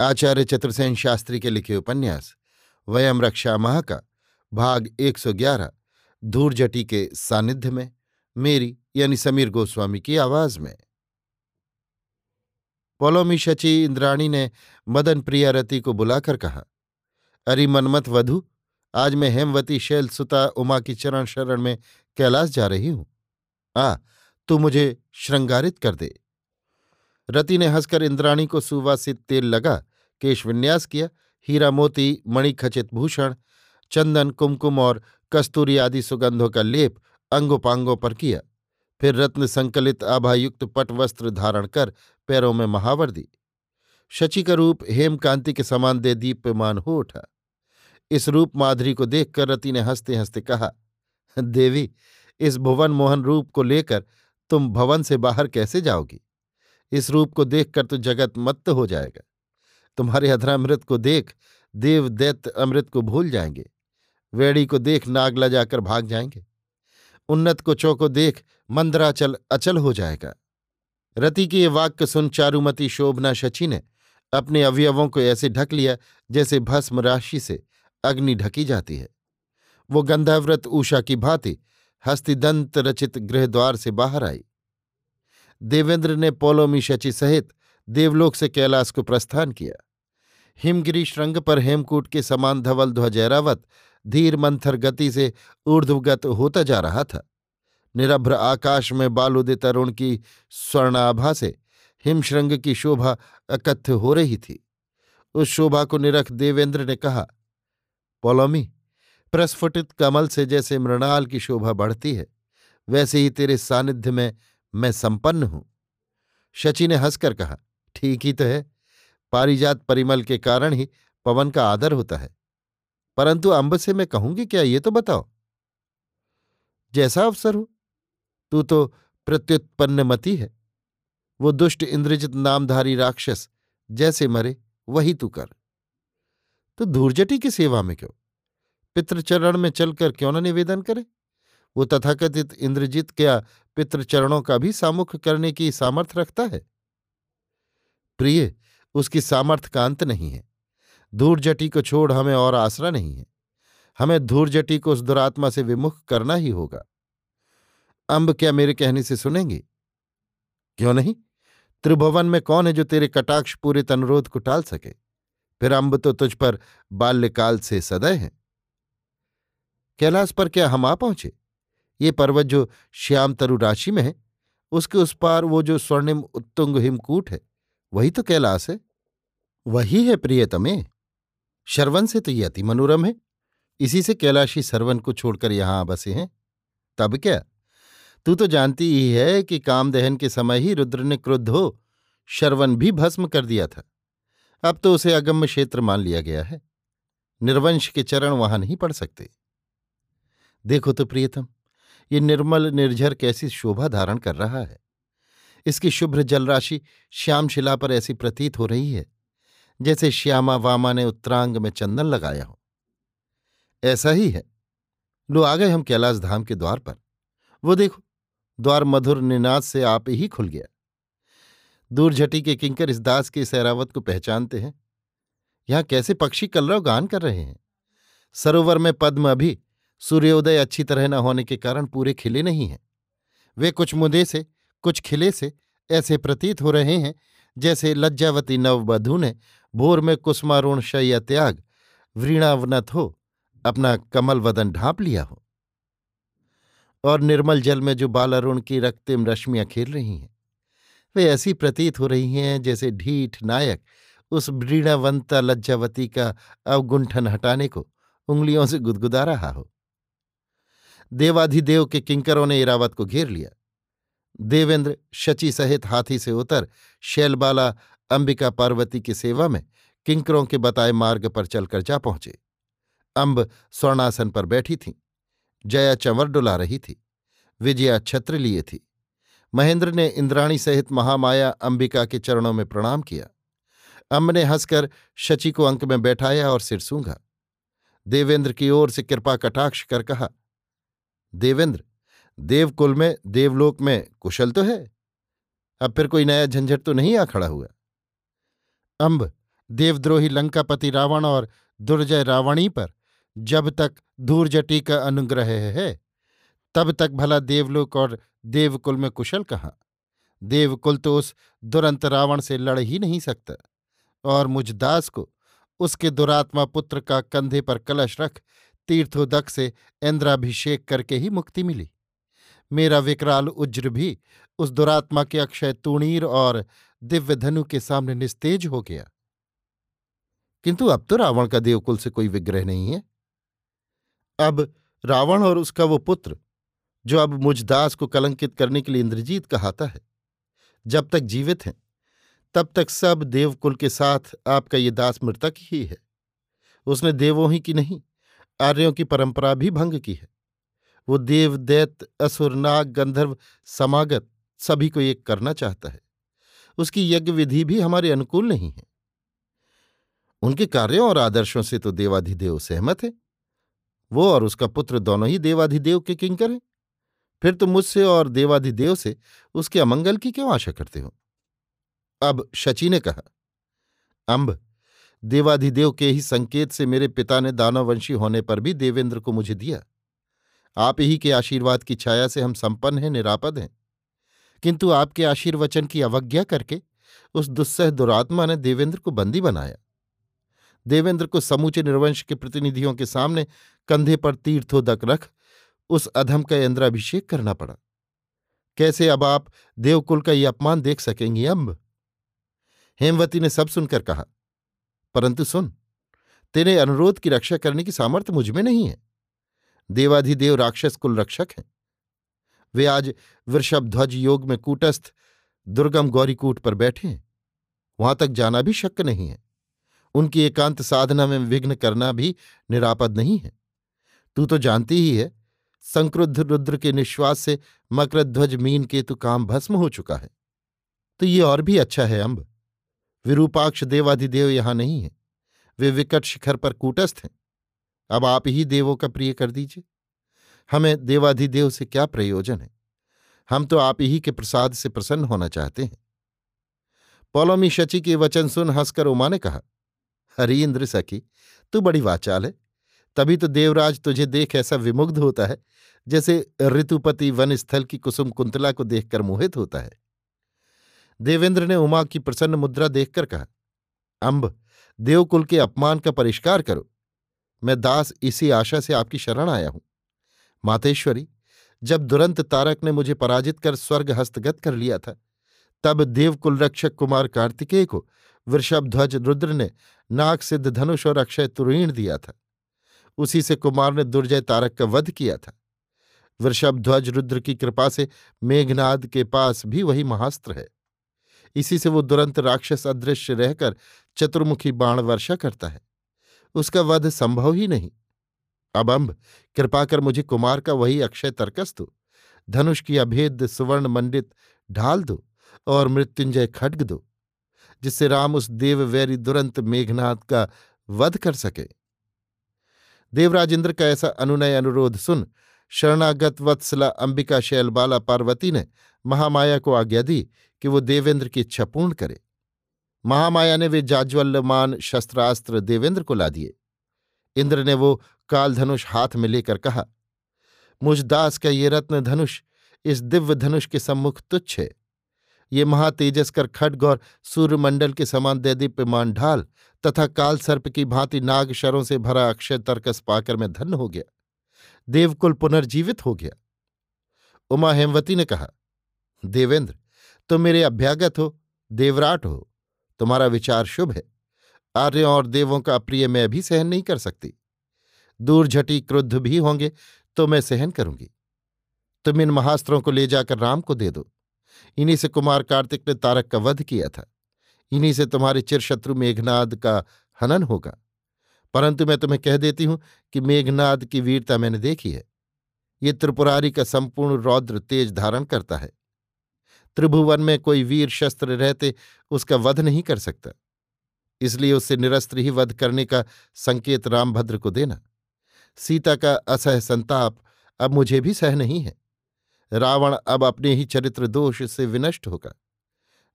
आचार्य चतुर्सेन शास्त्री के लिखे उपन्यास, वयम रक्षा माह का भाग 111 धूर्जटी के सानिध्य में, मेरी यानी समीर गोस्वामी की आवाज़ में। पोलोमी शची इंद्राणी ने मदन प्रियारती को बुलाकर कहा, अरे मनमत वधु, आज मैं हेमवती शैल सुता उमा की चरण शरण में कैलाश जा रही हूँ। आ, तू मुझे श्रृंगारित कर दे। रति ने हंसकर इंद्राणी को सुवासित तेल लगा केश विन्यास किया, हीरा मोती मणिखचित भूषण, चंदन, कुमकुम और कस्तूरी आदि सुगंधों का लेप अंगोपांगों पर किया। फिर रत्न संकलित आभायुक्त पट वस्त्र धारण कर पैरों में महावर दी। शची का रूप हेमकांति के समान दे दीप्यमान हो उठा। इस रूप माधुरी को देखकर रति ने हँसते हँसते कहा, देवी, इस भुवन मोहन रूप को लेकर तुम भवन से बाहर कैसे जाओगी? इस रूप को देखकर तो जगत मत्त हो जाएगा। तुम्हारे अधरामृत को देख, देव दैत्य अमृत को भूल जाएँगे। वेड़ी को देख नागला जाकर भाग जाएँगे। उन्नत को चौको देख, मंदराचल अचल हो जाएगा। रति की ये वाक्य सुन चारुमती, शोभना, शची ने अपने अवयवों को ऐसे ढक लिया, जैसे भस्म राशि से अग्नि ढकी जाती है। वो गंधाव्रत ऊषा की भांति हस्तिदंत रचित गृहद्वार से बाहर आई। देवेंद्र ने पोलोमी शची सहित देवलोक से कैलाश को प्रस्थान किया। हिमगिरी श्रृंग पर हेमकूट के समान धवल ध्वजैरावत, धीर मंथर गति से ऊर्ध्वगत होता जा रहा था। निरभ्र आकाश में बालुदित अरुण की स्वर्णाभा से हिमश्रृंग की शोभा अकथ्य हो रही थी। उस शोभा को निरख देवेंद्र ने कहा, पोलोमी, प्रस्फुटित कमल से जैसे मृणाल की शोभा बढ़ती है, वैसे ही तेरे सानिध्य में मैं संपन्न हूँ। शची ने हंसकर कहा, ठीक ही तो है। पारिजात परिमल के कारण ही पवन का आदर होता है। परंतु अंब से मैं कहूँगी क्या, ये तो बताओ। जैसा अवसर हो, तू तो प्रत्युत्पन्न मती है। वो दुष्ट इंद्रजित नामधारी राक्षस जैसे मरे, वही तू कर। तो धूर्जटी की सेवा में क्यों? पितृचरण में चलकर क्यों न निवेदन करे? वो तथाकथित इंद्रजित क्या पितृचरणों का भी सामुख करने की सामर्थ्य रखता है? प्रिय उसकी सामर्थ्य का अंत नहीं है। धूर्जटी को छोड़ हमें और आसरा नहीं है। हमें धूर्जटी को उस दुरात्मा से विमुख करना ही होगा। अंब क्या मेरे कहने से सुनेंगे? क्यों नहीं? त्रिभुवन में कौन है जो तेरे कटाक्ष पूरे अनुरोध को टाल सके? फिर अंब तो तुझ पर बाल्यकाल से सदय है। कैलाश पर क्या हम आ पहुँचे? ये पर्वत जो श्याम तरु राशि में है, उसके उस पार वो जो स्वर्णिम उत्तुंग हिमकूट है। वही तो कैलाश है। वही है प्रियतमे। शरवन से तो ये अति मनोरम है। इसी से कैलाशी सरवन को छोड़कर यहाँ बसे हैं। तब क्या? तू तो जानती ही है कि कामदहन के समय ही रुद्र ने क्रुद्ध हो शरवन भी भस्म कर दिया था। अब तो उसे अगम्य क्षेत्र मान लिया गया है। निर्वंश के चरण वहाँ नहीं पड़ सकते। देखो तो प्रियतम, ये निर्मल निर्झर कैसी शोभा धारण कर रहा है। इसकी शुभ्र जलराशि श्यामशिला पर ऐसी प्रतीत हो रही है, जैसे श्यामा वामा ने उत्तरांग में चंदन लगाया हो। ऐसा ही है। लो आ गए हम कैलाश धाम के द्वार पर। वो देखो, द्वार मधुर निनाद से आप ही खुल गया। दूरझटी के किंकर इस दास की सैरावत को पहचानते हैं। यहाँ कैसे पक्षी कलरव गान कर रहे हैं? सरोवर में पद्म अभी सूर्योदय अच्छी तरह न होने के कारण पूरे खिले नहीं हैं। वे कुछ मुदे से कुछ खिले से ऐसे प्रतीत हो रहे हैं, जैसे लज्जावती नववधु ने भोर में कुसमारुण शैया त्याग व्रीणावनत हो अपना कमल वदन ढांप लिया हो। और निर्मल जल में जो बालारुण की रक्तिम रश्मियाँ खेल रही हैं, वे ऐसी प्रतीत हो रही हैं जैसे ढीठ नायक उस व्रीणावंता लज्जावती का अवगुंठन हटाने को उंगलियों से गुदगुदा रहा हो। देवाधिदेव के किंकरों ने इरावत को घेर लिया। देवेंद्र शची सहित हाथी से उतर शैलबाला अंबिका पार्वती की सेवा में किंकरों के बताए मार्ग पर चलकर जा पहुँचे। अंब स्वर्णासन पर बैठी थीं। जया चंवर डुला रही थी। विजया छत्र लिए थी। महेंद्र ने इंद्राणी सहित महामाया अंबिका के चरणों में प्रणाम किया। अम्ब ने हंसकर शची को अंक में बैठाया और सिर सूंघा। देवेंद्र की ओर से कृपा कटाक्ष कर कहा, देवेंद्र देवकुल में, देवलोक में कुशल तो है। अब फिर कोई नया झंझट तो नहीं आ खड़ा हुआ। अम्ब देवद्रोही लंकापति रावण और दुर्जय रावणी पर जब तक धूर्जटी का अनुग्रह है, तब तक भला देवलोक और देवकुल में कुशल कहाँ? देवकुल तो उस दुरंत रावण से लड़ ही नहीं सकता और मुझ दास को उसके दुरात्मा पुत्र का कंधे पर कलश रख तीर्थोदक से इंद्राभिषेक करके ही मुक्ति मिली। मेरा विकराल उज्र भी उस दुरात्मा के अक्षय तूणीर और दिव्य धनु के सामने निस्तेज हो गया। किंतु अब तो रावण का देवकुल से कोई विग्रह नहीं है। अब रावण और उसका वो पुत्र, जो अब मुझ दास को कलंकित करने के लिए इंद्रजीत कहाता है, जब तक जीवित हैं, तब तक सब देवकुल के साथ आपका ये दास मृतक ही है। उसने देवों ही की नहीं, आर्यों की परंपरा भी भंग की है। वो देव, दैत, असुर, नाग, गंधर्व, समागत सभी को एक करना चाहता है। उसकी यज्ञ विधि भी हमारे अनुकूल नहीं है। उनके कार्यों और आदर्शों से तो देवाधिदेव सहमत है। वो और उसका पुत्र दोनों ही देवाधिदेव के किंकर हैं। फिर तुम मुझसे और देवाधिदेव से उसके अमंगल की क्यों आशा करते हो? अब शची ने कहा, अंब, देवाधिदेव के ही संकेत से मेरे पिता ने दानववंशी होने पर भी देवेंद्र को मुझे दिया। आप ही के आशीर्वाद की छाया से हम संपन्न हैं, निरापद हैं। किंतु आपके आशीर्वचन की अवज्ञा करके उस दुस्सह दुरात्मा ने देवेंद्र को बंदी बनाया। देवेंद्र को समूचे निर्वंश के प्रतिनिधियों के सामने कंधे पर तीर्थोदक रख उस अधम का इंद्राभिषेक करना पड़ा। कैसे अब आप देवकुल का ये अपमान देख सकेंगी अम्ब हेमवती ने सब सुनकर कहा, परंतु सुन, तेरे अनुरोध की रक्षा करने की सामर्थ्य मुझमें नहीं है। देवाधिदेव राक्षस कुल रक्षक हैं। वे आज वृषभ ध्वज योग में कूटस्थ दुर्गम गौरीकूट पर बैठे हैं। वहाँ तक जाना भी शक्य नहीं है। उनकी एकांत साधना में विघ्न करना भी निरापद नहीं है। तू तो जानती ही है, संक्रुद्ध रुद्र के निश्वास से मकरध्वज मीन केतु काम भस्म हो चुका है। तो ये और भी अच्छा है अम्ब विरूपाक्ष देवाधिदेव यहाँ नहीं है। वे विकट शिखर पर कूटस्थ हैं। अब आप ही देवों का प्रिय कर दीजिए। हमें देवाधिदेव से क्या प्रयोजन है? हम तो आप ही के प्रसाद से प्रसन्न होना चाहते हैं। पौलोमी शची के वचन सुन हंसकर उमा ने कहा हरी इंद्र सखी, तू बड़ी वाचाल है। तभी तो देवराज तुझे देख ऐसा विमुग्ध होता है, जैसे ऋतुपति वन स्थल की कुसुम कुंतला को देखकर मोहित होता है। देवेंद्र ने उमा की प्रसन्न मुद्रा देखकर कहा, अंब, देवकुल के अपमान का परिष्कार करो। मैं दास इसी आशा से आपकी शरण आया हूँ। मातेश्वरी, जब दुरंत तारक ने मुझे पराजित कर स्वर्ग हस्तगत कर लिया था, तब देवकुल रक्षक कुमार कार्तिकेय को वृषभध्वज रुद्र ने नाग सिद्ध धनुष और अक्षय तुरीण दिया था। उसी से कुमार ने दुर्जय तारक का वध किया था। वृषभध्वज रुद्र की कृपा से मेघनाद के पास भी वही महास्त्र है। इसी से वो दुरंत राक्षस अदृश्य रहकर चतुर्मुखी बाण वर्षा करता है। उसका वध संभव ही नहीं। अब अम्ब कृपा कर मुझे कुमार का वही अक्षय तर्कस दो। धनुष की अभेद सुवर्ण मंडित ढाल दो और मृत्युंजय खड्ग दो, जिससे राम उस देववैरी दुरंत मेघनाथ का वध कर सके। देवराजेंद्र का ऐसा अनुनय अनुरोध सुन शरणागत वत्सला अंबिका शैलबाला पार्वती ने महामाया को आज्ञा दी कि वो देवेंद्र की इच्छा पूर्ण करे। महामाया ने वे जाज्वल्यमान शस्त्रास्त्र देवेंद्र को ला दिए। इंद्र ने वो कालधनुष हाथ में लेकर कहा, मुझ दास का ये रत्न धनुष इस दिव्य धनुष के सम्मुख तुच्छ है? ये महातेजस्कर खड्ग और सूर्यमंडल के समान दैदीप्यमान ढाल तथा काल सर्प की भांति नाग शरों से भरा अक्षय तर्कस पाकर मैं धन्य हो गया। देवकुल पुनर्जीवित हो गया। उमा हेमवती ने कहा, देवेंद्र, तुम मेरे अभ्यागत हो, देवराट हो तुम्हारा विचार शुभ है। आर्यों और देवों का अप्रिय मैं भी सहन नहीं कर सकती। दूर झटी क्रुद्ध भी होंगे तो मैं सहन करूँगी। तुम इन महास्त्रों को ले जाकर राम को दे दो। इन्हीं से कुमार कार्तिक ने तारक का वध किया था। इन्हीं से तुम्हारे चिरशत्रु मेघनाद का हनन होगा। परंतु मैं तुम्हें कह देती हूँ कि मेघनाद की वीरता मैंने देखी है। ये त्रिपुरारी का संपूर्ण रौद्र तेज धारण करता है। त्रिभुवन में कोई वीर शस्त्र रहते, उसका वध नहीं कर सकता। इसलिए उससे निरस्त्र ही वध करने का संकेत रामभद्र को देना। सीता का असह संताप अब मुझे भी सह नहीं है। रावण अब अपने ही चरित्र दोष से विनष्ट होगा।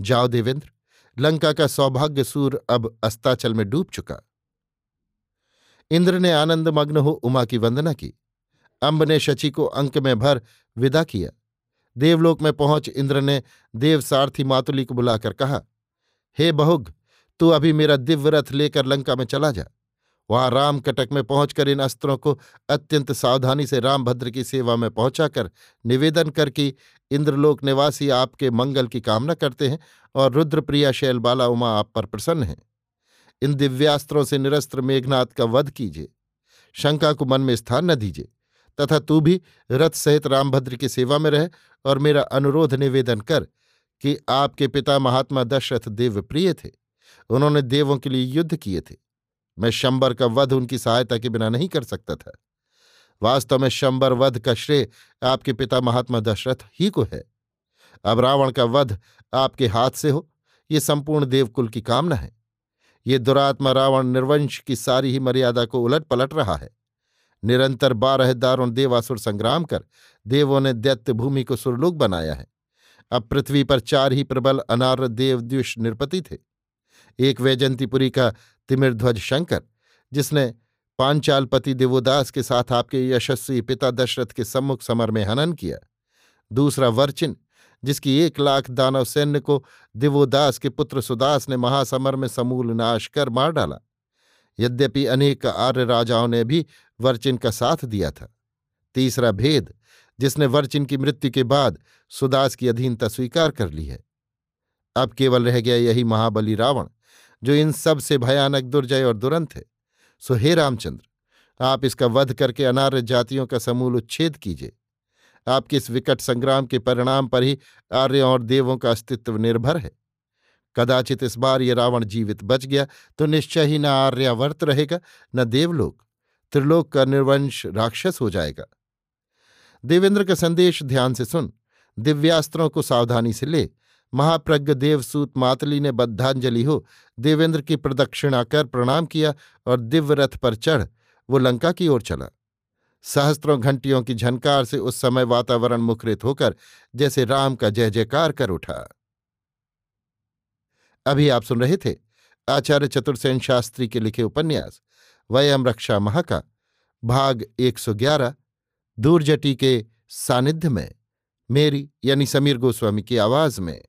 जाओ देवेंद्र, लंका का सौभाग्य सूर अब अस्ताचल में डूब चुका। इंद्र ने आनंदमग्न हो उमा की वंदना की। अंब ने शची को अंक में भर विदा किया। देवलोक में पहुँच इंद्र ने देवसारथी मातुली को बुलाकर कहा, हे बहुग, तू अभी मेरा दिव्य रथ लेकर लंका में चला जा। वहाँ राम कटक में पहुंचकर इन अस्त्रों को अत्यंत सावधानी से रामभद्र की सेवा में पहुंचाकर निवेदन कर कि इंद्रलोक निवासी आपके मंगल की कामना करते हैं और रुद्रप्रिया शैलबाला उमा आप पर प्रसन्न हैं। इन दिव्यास्त्रों से निरस्त्र मेघनाथ का वध कीजिए। शंका को मन में स्थान न दीजिए। तथा तू भी रथ सहित रामभद्र की सेवा में रह और मेरा अनुरोध निवेदन कर कि आपके पिता महात्मा दशरथ देवप्रिय थे। उन्होंने देवों के लिए युद्ध किए थे। मैं शंबर का वध उनकी सहायता के बिना नहीं कर सकता था। वास्तव में शंबर वध का श्रेय आपके पिता महात्मा दशरथ ही को है। अब रावण का वध आपके हाथ से हो, ये संपूर्ण देवकुल की कामना है। ये दुरात्मा रावण निर्वंश की सारी ही मर्यादा को उलट पलट रहा है। निरंतर बारह दारुण देवासुर संग्राम कर देवों ने दैत्य भूमि को सुरलोक बनाया है। अब पृथ्वी पर चार ही प्रबल, अनार्य देवद्युष निरपति थे। एक वैजंतीपुरी का तिमिरध्वज शंकर, जिसने पांचालपति देवोदास के साथ आपके यशस्वी पिता दशरथ के सम्मुख समर में हनन किया। दूसरा वर्चिन, जिसकी एक लाख दानव सैन्य को दिवोदास के पुत्र सुदास ने महासमर में समूल नाश कर मार डाला। यद्यपि अनेक आर्य राजाओं ने भी वर्चिन का साथ दिया था। तीसरा भेद, जिसने वर्चिन की मृत्यु के बाद सुदास की अधीनता स्वीकार कर ली है। अब केवल रह गया यही महाबली रावण, जो इन सबसे भयानक, दुर्जय और दुरंत है। सो हे रामचंद्र, आप इसका वध करके अनार्य जातियों का समूल उच्छेद कीजिए। आपके इस विकट संग्राम के परिणाम पर ही आर्यों और देवों का अस्तित्व निर्भर है। कदाचित इस बार ये रावण जीवित बच गया तो निश्चय ही न आर्यावर्त रहेगा, न देवलोक। त्रिलोक का निर्वंश राक्षस हो जाएगा। देवेंद्र का संदेश ध्यान से सुन, दिव्यास्त्रों को सावधानी से ले। महाप्रज्ञ देवसूत मातली ने बद्धांजलि हो, देवेंद्र की प्रदक्षिणा कर प्रणाम किया और दिव्य रथ पर चढ़, वो लंका की ओर चला। सहस्त्रों घंटियों की झनकार से उस समय वातावरण मुखरित होकर, जैसे राम का जय जयकार कर उठा। अभी आप सुन रहे थे आचार्य चतुर्सेन शास्त्री के लिखे उपन्यास। वयम रक्षा महा का। भाग 111 दूरजटी के सानिध्य में। मेरी यानी समीर गोस्वामी की आवाज़ में।